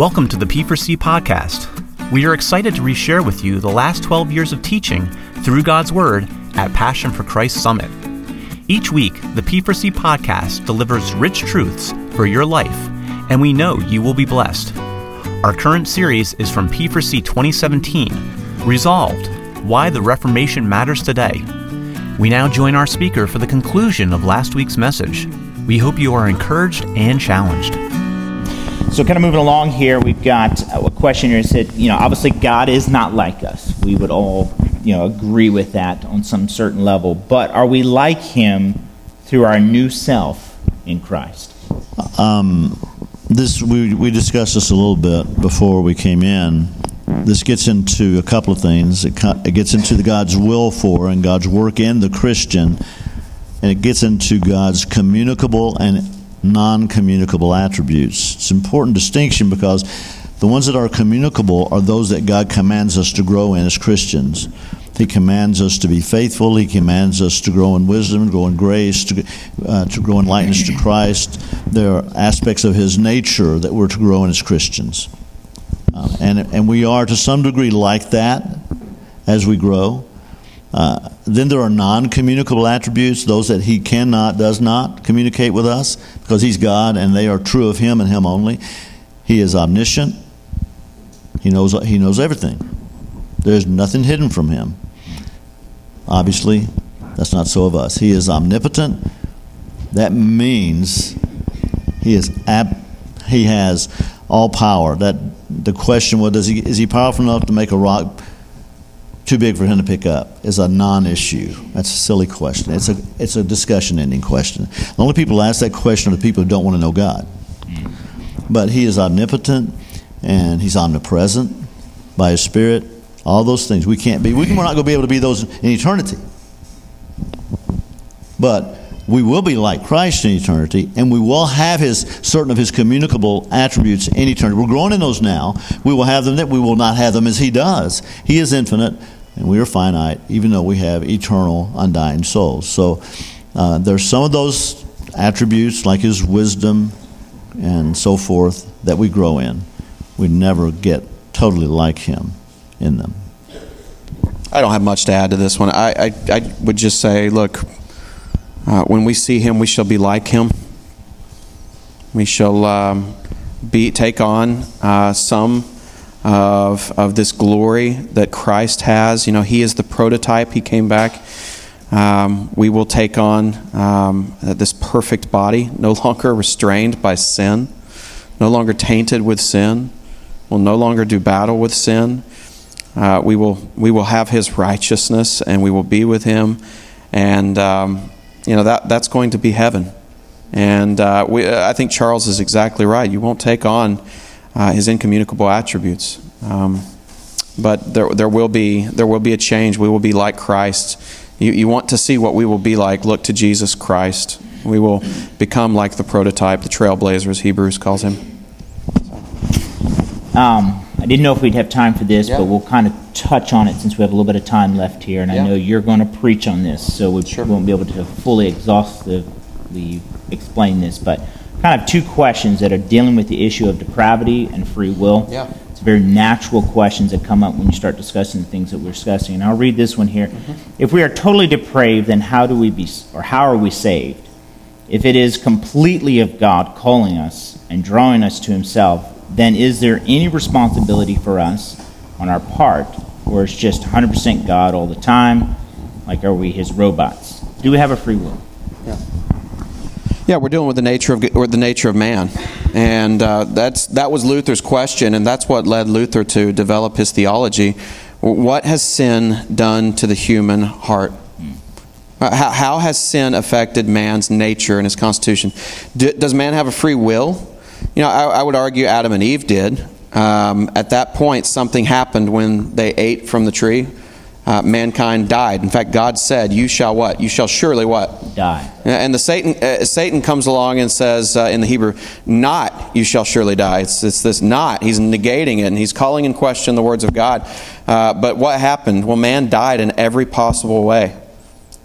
Welcome to the P4C podcast. We are excited to reshare with you the last 12 years of teaching through God's Word at Passion for Christ Summit. Each week, the P4C podcast delivers rich truths for your life, and we know you will be blessed. Our current series is from P4C 2017 Resolved Why the Reformation Matters Today. We now join our speaker for the conclusion of last week's message. We hope you are encouraged and challenged. So, kind of moving along here, we've got a question here said, you know, obviously God is not like us. We would all, you know, agree with that on some certain level. But are we like Him through our new self in Christ? Um, this we we discussed this a little bit before we came in. This gets into a couple of things. It, it gets into the God's will for and God's work in the Christian, and it gets into God's communicable and non communicable attributes. It's an important distinction because the ones that are communicable are those that God commands us to grow in as Christians. He commands us to be faithful. He commands us to grow in wisdom, grow in grace, to, uh, to grow in likeness to Christ. There are aspects of His nature that we're to grow in as Christians. Uh, and, and we are to some degree like that as we grow. Uh, then there are non communicable attributes, those that he cannot, does not communicate with us because he's God and they are true of him and him only. He is omniscient, he knows, he knows everything. There's nothing hidden from him. Obviously, that's not so of us. He is omnipotent. That means he is ab- he has all power. That the question was, does he, is he powerful enough to make a rock too big for him to pick up is a non-issue. That's a silly question. It's a it's a discussion-ending question. The only people who ask that question are the people who don't want to know God. Mm. But He is omnipotent and He's omnipresent by His Spirit. All those things we can't be. We are not going to be able to be those in eternity. But we will be like Christ in eternity, and we will have his certain of his communicable attributes in eternity. We're growing in those now. We will have them that we will not have them as he does. He is infinite and we are finite, even though we have eternal, undying souls. So uh, there's some of those attributes, like his wisdom and so forth, that we grow in. We never get totally like him in them. I don't have much to add to this one. I, I, I would just say, look, uh, when we see him, we shall be like him. We shall um, be take on uh, some of, of this glory that Christ has. You know, He is the prototype. He came back. Um, we will take on um, this perfect body, no longer restrained by sin, no longer tainted with sin. We'll no longer do battle with sin. Uh, we will we will have His righteousness, and we will be with Him, and um, you know that that's going to be heaven. And uh, we, I think Charles is exactly right. You won't take on uh, his incommunicable attributes. Um, but there, there, will be, there will be a change. We will be like Christ. You, you want to see what we will be like, look to Jesus Christ. We will become like the prototype, the trailblazer, as Hebrews calls him. Um, I didn't know if we'd have time for this, yeah. but we'll kind of touch on it since we have a little bit of time left here. And yeah. I know you're going to preach on this, so we sure. won't be able to fully exhaustively explain this. But kind of two questions that are dealing with the issue of depravity and free will. Yeah. It's very natural questions that come up when you start discussing the things that we're discussing. And I'll read this one here. Mm-hmm. If we are totally depraved, then how do we be, or how are we saved? If it is completely of God calling us and drawing us to Himself, then is there any responsibility for us on our part, or it's just 100% God all the time? Like, are we His robots? Do we have a free will? Yeah. We're dealing with the nature of or the nature of man, and uh, that's that was Luther's question, and that's what led Luther to develop his theology. What has sin done to the human heart? Uh, how, how has sin affected man's nature and his constitution? Do, does man have a free will? You know, I, I would argue Adam and Eve did. Um, at that point, something happened when they ate from the tree uh, mankind died. In fact, God said, "You shall what? You shall surely what? Die." And the Satan uh, Satan comes along and says uh, in the Hebrew, "Not you shall surely die." It's, it's this not. He's negating it and he's calling in question the words of God. Uh, but what happened? Well, man died in every possible way.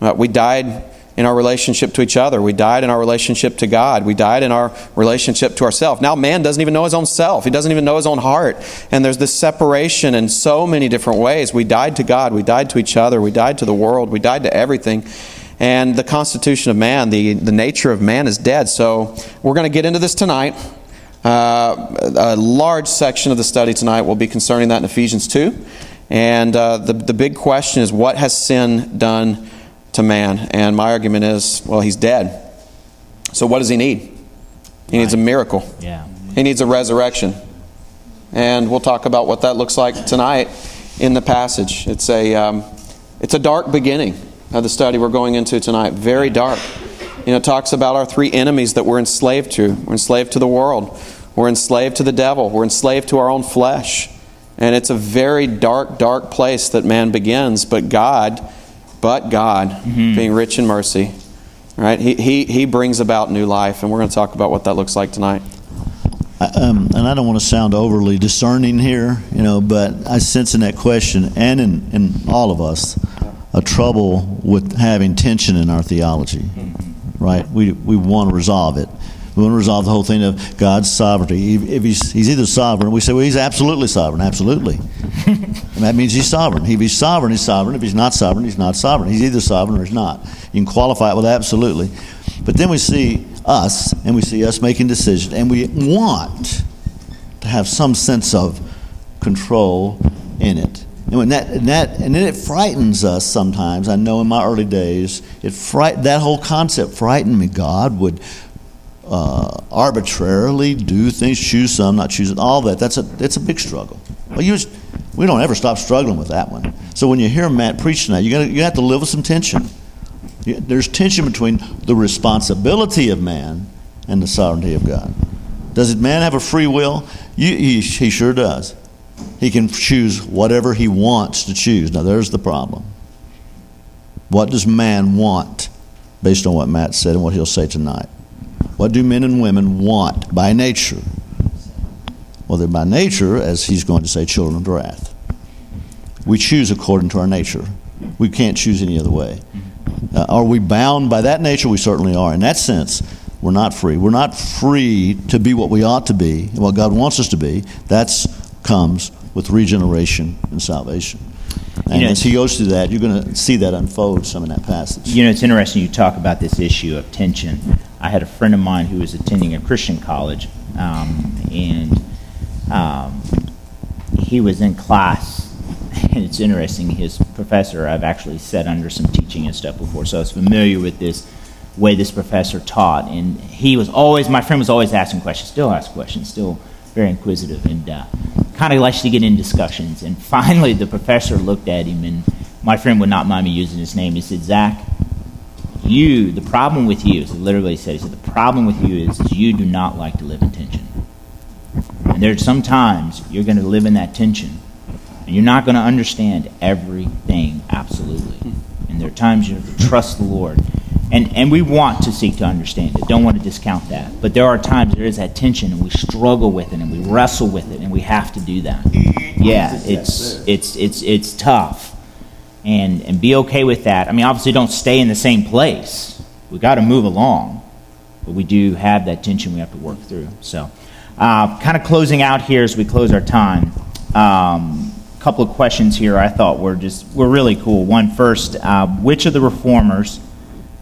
Uh, we died in our relationship to each other. We died in our relationship to God. We died in our relationship to ourselves. Now, man doesn't even know his own self. He doesn't even know his own heart. And there's this separation in so many different ways. We died to God. We died to each other. We died to the world. We died to everything. And the constitution of man, the, the nature of man, is dead. So we're going to get into this tonight. Uh, a large section of the study tonight will be concerning that in Ephesians 2. And uh, the, the big question is what has sin done to man? And my argument is well, he's dead. So what does he need? He needs a miracle. Yeah. He needs a resurrection. And we'll talk about what that looks like tonight in the passage. It's a, um, it's a dark beginning of the study we're going into tonight. Very dark. You know, it talks about our three enemies that we're enslaved to. We're enslaved to the world. We're enslaved to the devil. We're enslaved to our own flesh. And it's a very dark, dark place that man begins. But God, but God, mm-hmm. being rich in mercy, right? He, he, he brings about new life. And we're going to talk about what that looks like tonight. Um, and I don't want to sound overly discerning here, you know, but I sense in that question and in, in all of us a trouble with having tension in our theology. Mm-hmm right? We, we want to resolve it. We want to resolve the whole thing of God's sovereignty. If he's, he's either sovereign, we say, well, he's absolutely sovereign. Absolutely. and that means he's sovereign. If he's sovereign, he's sovereign. If he's not sovereign, he's not sovereign. He's either sovereign or he's not. You can qualify it with absolutely. But then we see us, and we see us making decisions, and we want to have some sense of control in it. And, when that, and, that, and then it frightens us sometimes. I know in my early days, it fright, that whole concept frightened me. God would uh, arbitrarily do things, choose some, not choose all that. That's a, it's a big struggle. Well, you just, we don't ever stop struggling with that one. So when you hear Matt preach tonight, you're gonna, you have to live with some tension. There's tension between the responsibility of man and the sovereignty of God. Does man have a free will? You, he, he sure does. He can choose whatever he wants to choose. Now, there's the problem. What does man want, based on what Matt said and what he'll say tonight? What do men and women want by nature? Well, they're by nature, as he's going to say, children of wrath. We choose according to our nature. We can't choose any other way. Uh, are we bound by that nature? We certainly are. In that sense, we're not free. We're not free to be what we ought to be, and what God wants us to be. That comes with regeneration and salvation. And you know, as he goes through that, you're going to see that unfold some in that passage. You know, it's interesting you talk about this issue of tension. I had a friend of mine who was attending a Christian college, um, and um, he was in class. And it's interesting, his professor, I've actually sat under some teaching and stuff before, so I was familiar with this way this professor taught. And he was always, my friend was always asking questions, still asks questions, still very inquisitive. And uh, kind of likes to get in discussions. And finally, the professor looked at him, and my friend would not mind me using his name. He said, Zach, you, the problem with you, so literally said, he said, the problem with you is, is you do not like to live in tension. And there's some times you're going to live in that tension, and you're not going to understand everything absolutely. And there are times you have to trust the Lord. And, and we want to seek to understand it. Don't want to discount that. But there are times there is that tension and we struggle with it and we wrestle with it and we have to do that. Yeah, it's it's it's it's tough. And and be okay with that. I mean obviously don't stay in the same place. We got to move along. But we do have that tension we have to work through. So uh, kind of closing out here as we close our time. Um, a couple of questions here I thought were just were really cool. One first, uh, which of the reformers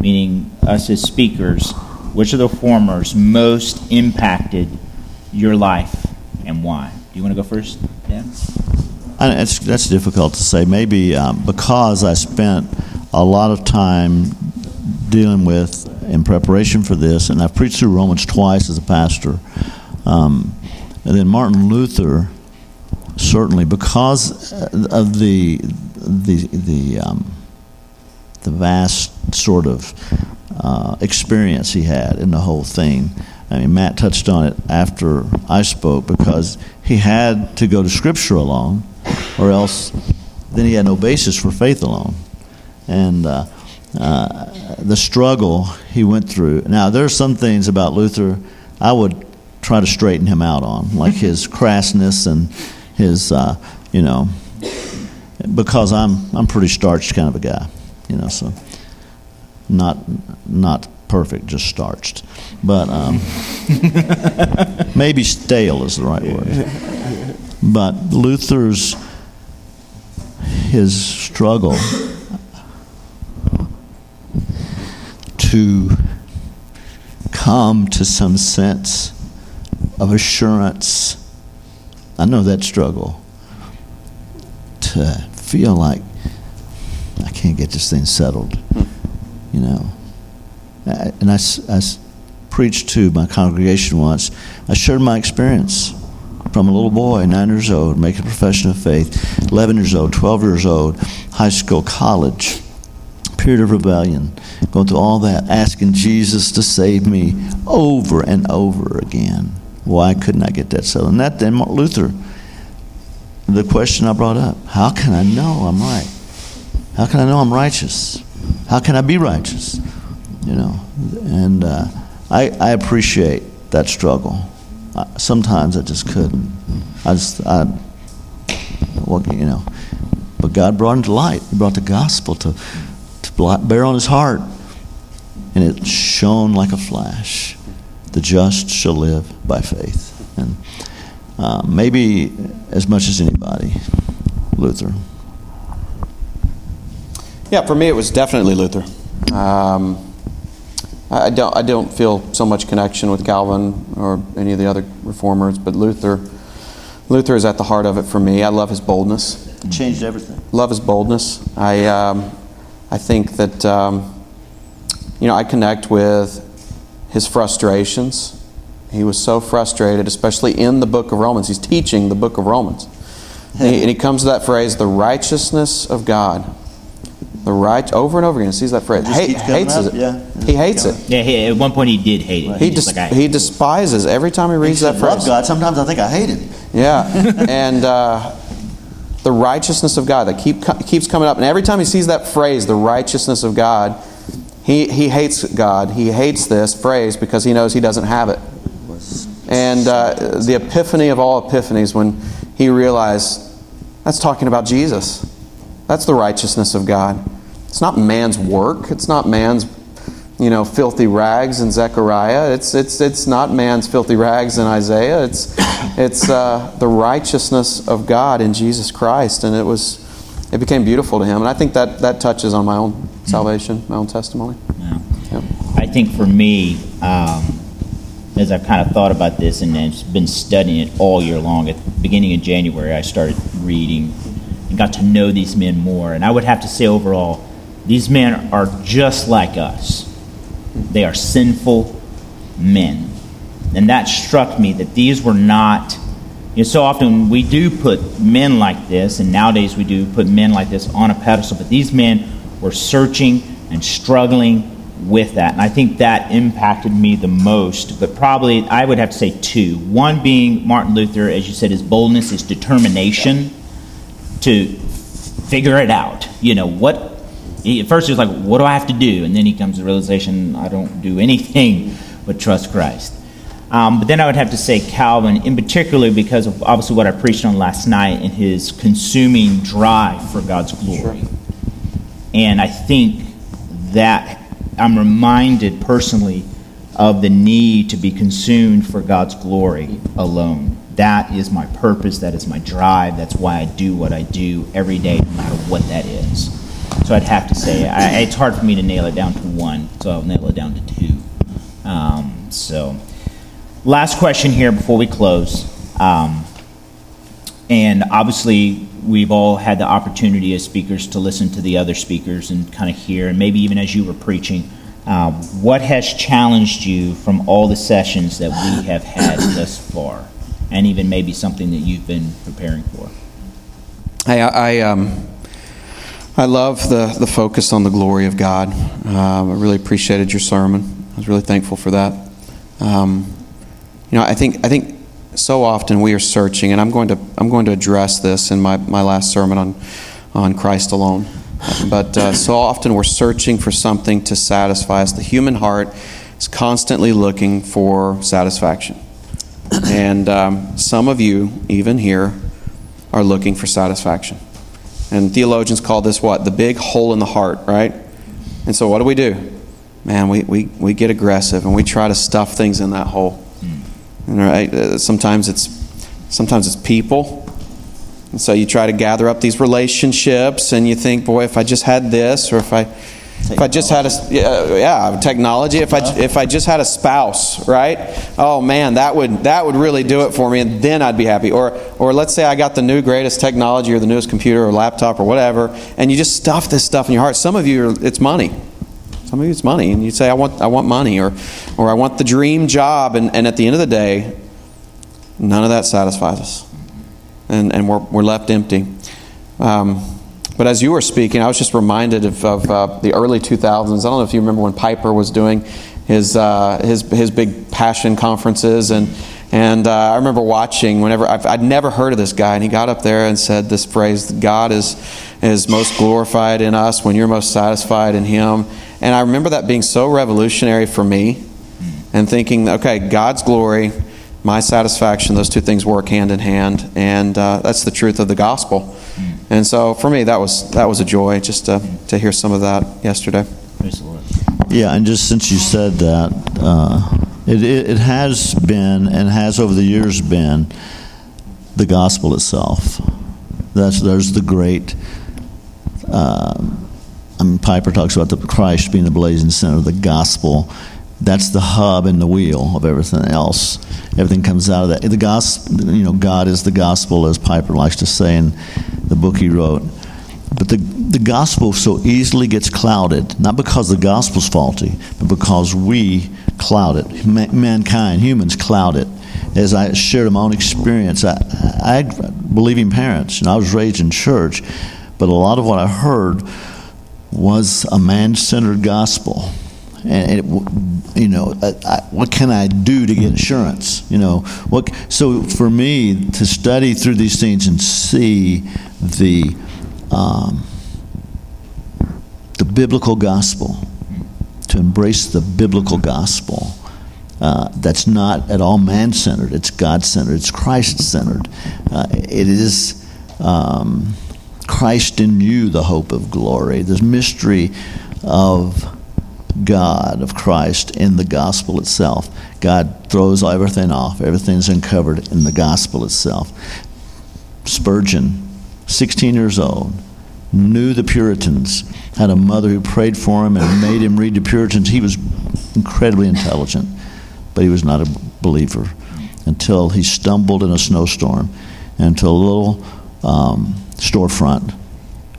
meaning us as speakers, which of the reformers most impacted your life and why? Do you want to go first, Dan? It's, that's difficult to say. Maybe um, because I spent a lot of time dealing with in preparation for this, and I've preached through Romans twice as a pastor. Um, and then Martin Luther, certainly because of the the the um, the vast sort of uh, experience he had in the whole thing. I mean, Matt touched on it after I spoke because he had to go to Scripture alone, or else then he had no basis for faith alone. And uh, uh, the struggle he went through. Now, there are some things about Luther I would try to straighten him out on, like his crassness and his, uh, you know, because I'm I'm pretty starched kind of a guy you know. So, not not perfect, just starched, but um, maybe stale is the right word. But Luther's his struggle to come to some sense of assurance. I know that struggle to feel like I can't get this thing settled, hmm. you know. And I, I preached to my congregation once. I shared my experience from a little boy, nine years old, making a profession of faith, 11 years old, 12 years old, high school, college, period of rebellion, going through all that, asking Jesus to save me over and over again. Why couldn't I get that settled? And that then Martin Luther, the question I brought up, how can I know I'm right? How can I know I'm righteous? How can I be righteous? You know, and uh, I, I appreciate that struggle. Uh, sometimes I just couldn't. I just, I, well, you know, but God brought him to light. He brought the gospel to, to bear on his heart, and it shone like a flash. The just shall live by faith. And uh, maybe as much as anybody, Luther. Yeah, for me it was definitely Luther. Um, I don't, I don't feel so much connection with Calvin or any of the other reformers, but Luther, Luther is at the heart of it for me. I love his boldness. It changed everything. Love his boldness. I, um, I think that, um, you know, I connect with his frustrations. He was so frustrated, especially in the book of Romans. He's teaching the book of Romans. And he, and he comes to that phrase, the righteousness of God. The right over and over again. he Sees that phrase. Just hates up, it. yeah. He hates it. Yeah, he, at one point he did hate it. He, He's des- like, he despises every time he reads that I love phrase. God. Sometimes I think I hate it. Yeah, and uh, the righteousness of God that keep keeps coming up, and every time he sees that phrase, the righteousness of God, he he hates God. He hates this phrase because he knows he doesn't have it. And uh, the epiphany of all epiphanies when he realized that's talking about Jesus. That's the righteousness of God. It's not man's work. It's not man's, you know, filthy rags in Zechariah. It's it's it's not man's filthy rags in Isaiah. It's it's uh, the righteousness of God in Jesus Christ, and it was it became beautiful to him. And I think that that touches on my own salvation, my own testimony. Yeah. Yep. I think for me, um, as I've kind of thought about this and then been studying it all year long, at the beginning of January, I started reading and got to know these men more. And I would have to say, overall, these men are just like us. They are sinful men. And that struck me that these were not. You know, so often we do put men like this, and nowadays we do put men like this on a pedestal, but these men were searching and struggling with that. And I think that impacted me the most. But probably I would have to say two. One being Martin Luther, as you said, his boldness, his determination to figure it out. You know, what. He, at first, he was like, What do I have to do? And then he comes to the realization, I don't do anything but trust Christ. Um, but then I would have to say Calvin, in particular, because of obviously what I preached on last night and his consuming drive for God's glory. And I think that I'm reminded personally of the need to be consumed for God's glory alone. That is my purpose. That is my drive. That's why I do what I do every day, no matter what that is. So I'd have to say I, it's hard for me to nail it down to one, so I'll nail it down to two. Um, so, last question here before we close. Um, and obviously, we've all had the opportunity as speakers to listen to the other speakers and kind of hear, and maybe even as you were preaching, uh, what has challenged you from all the sessions that we have had thus far, and even maybe something that you've been preparing for? I, I, um, I love the, the focus on the glory of God. Um, I really appreciated your sermon. I was really thankful for that. Um, you know, I think I think so often we are searching, and I'm going to I'm going to address this in my, my last sermon on on Christ alone. But uh, so often we're searching for something to satisfy us. The human heart is constantly looking for satisfaction, and um, some of you, even here, are looking for satisfaction. And theologians call this what? The big hole in the heart, right? And so what do we do? man, we, we, we get aggressive and we try to stuff things in that hole. Mm. Right? Uh, sometimes it's sometimes it's people. And so you try to gather up these relationships and you think, boy, if I just had this or if I if I just had a yeah, yeah, technology. If I if I just had a spouse, right? Oh man, that would that would really do it for me, and then I'd be happy. Or or let's say I got the new greatest technology or the newest computer or laptop or whatever, and you just stuff this stuff in your heart. Some of you, are, it's money. Some of you, it's money, and you say, I want I want money, or or I want the dream job, and, and at the end of the day, none of that satisfies us, and and we're we're left empty. Um, but as you were speaking, I was just reminded of, of uh, the early 2000s. I don't know if you remember when Piper was doing his, uh, his, his big passion conferences. And, and uh, I remember watching whenever i would never heard of this guy, and he got up there and said this phrase God is, is most glorified in us when you're most satisfied in Him. And I remember that being so revolutionary for me and thinking, okay, God's glory, my satisfaction, those two things work hand in hand. And uh, that's the truth of the gospel. And so for me, that was that was a joy just to, to hear some of that yesterday. Yeah, and just since you said that, uh, it, it, it has been and has over the years been the gospel itself. That's there's the great. Uh, I mean, Piper talks about the Christ being the blazing center of the gospel. That's the hub and the wheel of everything else. Everything comes out of that. The gospel, you know, God is the gospel, as Piper likes to say, in the book he wrote. But the, the gospel so easily gets clouded, not because the gospel's faulty, but because we cloud it. mankind, humans cloud it. As I shared my own experience, I, I believing parents, and I was raised in church, but a lot of what I heard was a man centered gospel. And it, you know, I, what can I do to get insurance? You know, what? So for me to study through these things and see the um, the biblical gospel, to embrace the biblical gospel. Uh, that's not at all man centered, it's God centered, it's Christ centered. Uh, it is um, Christ in you, the hope of glory. This mystery of God, of Christ in the gospel itself. God throws everything off, everything's uncovered in the gospel itself. Spurgeon 16 years old, knew the Puritans, had a mother who prayed for him and made him read the Puritans. He was incredibly intelligent, but he was not a believer until he stumbled in a snowstorm into a little um, storefront.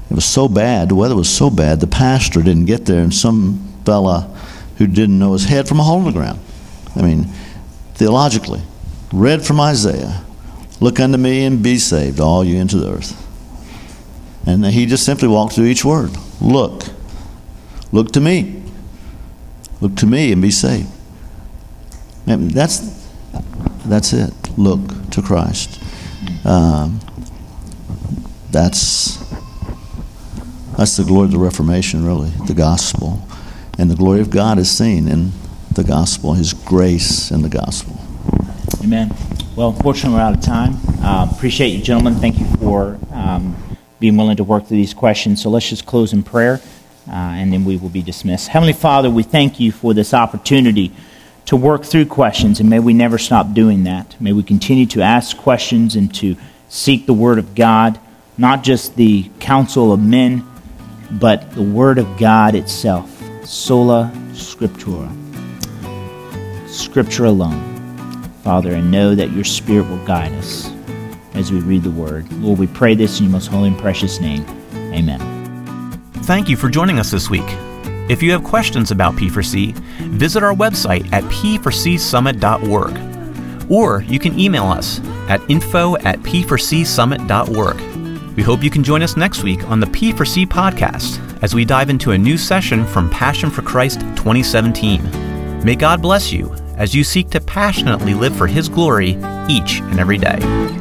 It was so bad, the weather was so bad, the pastor didn't get there, and some fella who didn't know his head from a hole in the ground. I mean, theologically, read from Isaiah Look unto me and be saved, all you into the earth. And he just simply walked through each word. Look. Look to me. Look to me and be saved. And that's, that's it. Look to Christ. Um, that's, that's the glory of the Reformation, really, the gospel. And the glory of God is seen in the gospel, His grace in the gospel. Amen. Well, unfortunately, we're out of time. Uh, appreciate you, gentlemen. Thank you for. Um, being willing to work through these questions. So let's just close in prayer, uh, and then we will be dismissed. Heavenly Father, we thank you for this opportunity to work through questions, and may we never stop doing that. May we continue to ask questions and to seek the Word of God, not just the counsel of men, but the Word of God itself. Sola Scriptura. Scripture alone. Father, and know that your Spirit will guide us as we read the word. Lord, we pray this in your most holy and precious name. Amen. Thank you for joining us this week. If you have questions about P4C, visit our website at p4csummit.org. Or you can email us at info at p4csummit.org. We hope you can join us next week on the P4C podcast as we dive into a new session from Passion for Christ 2017. May God bless you as you seek to passionately live for His glory each and every day.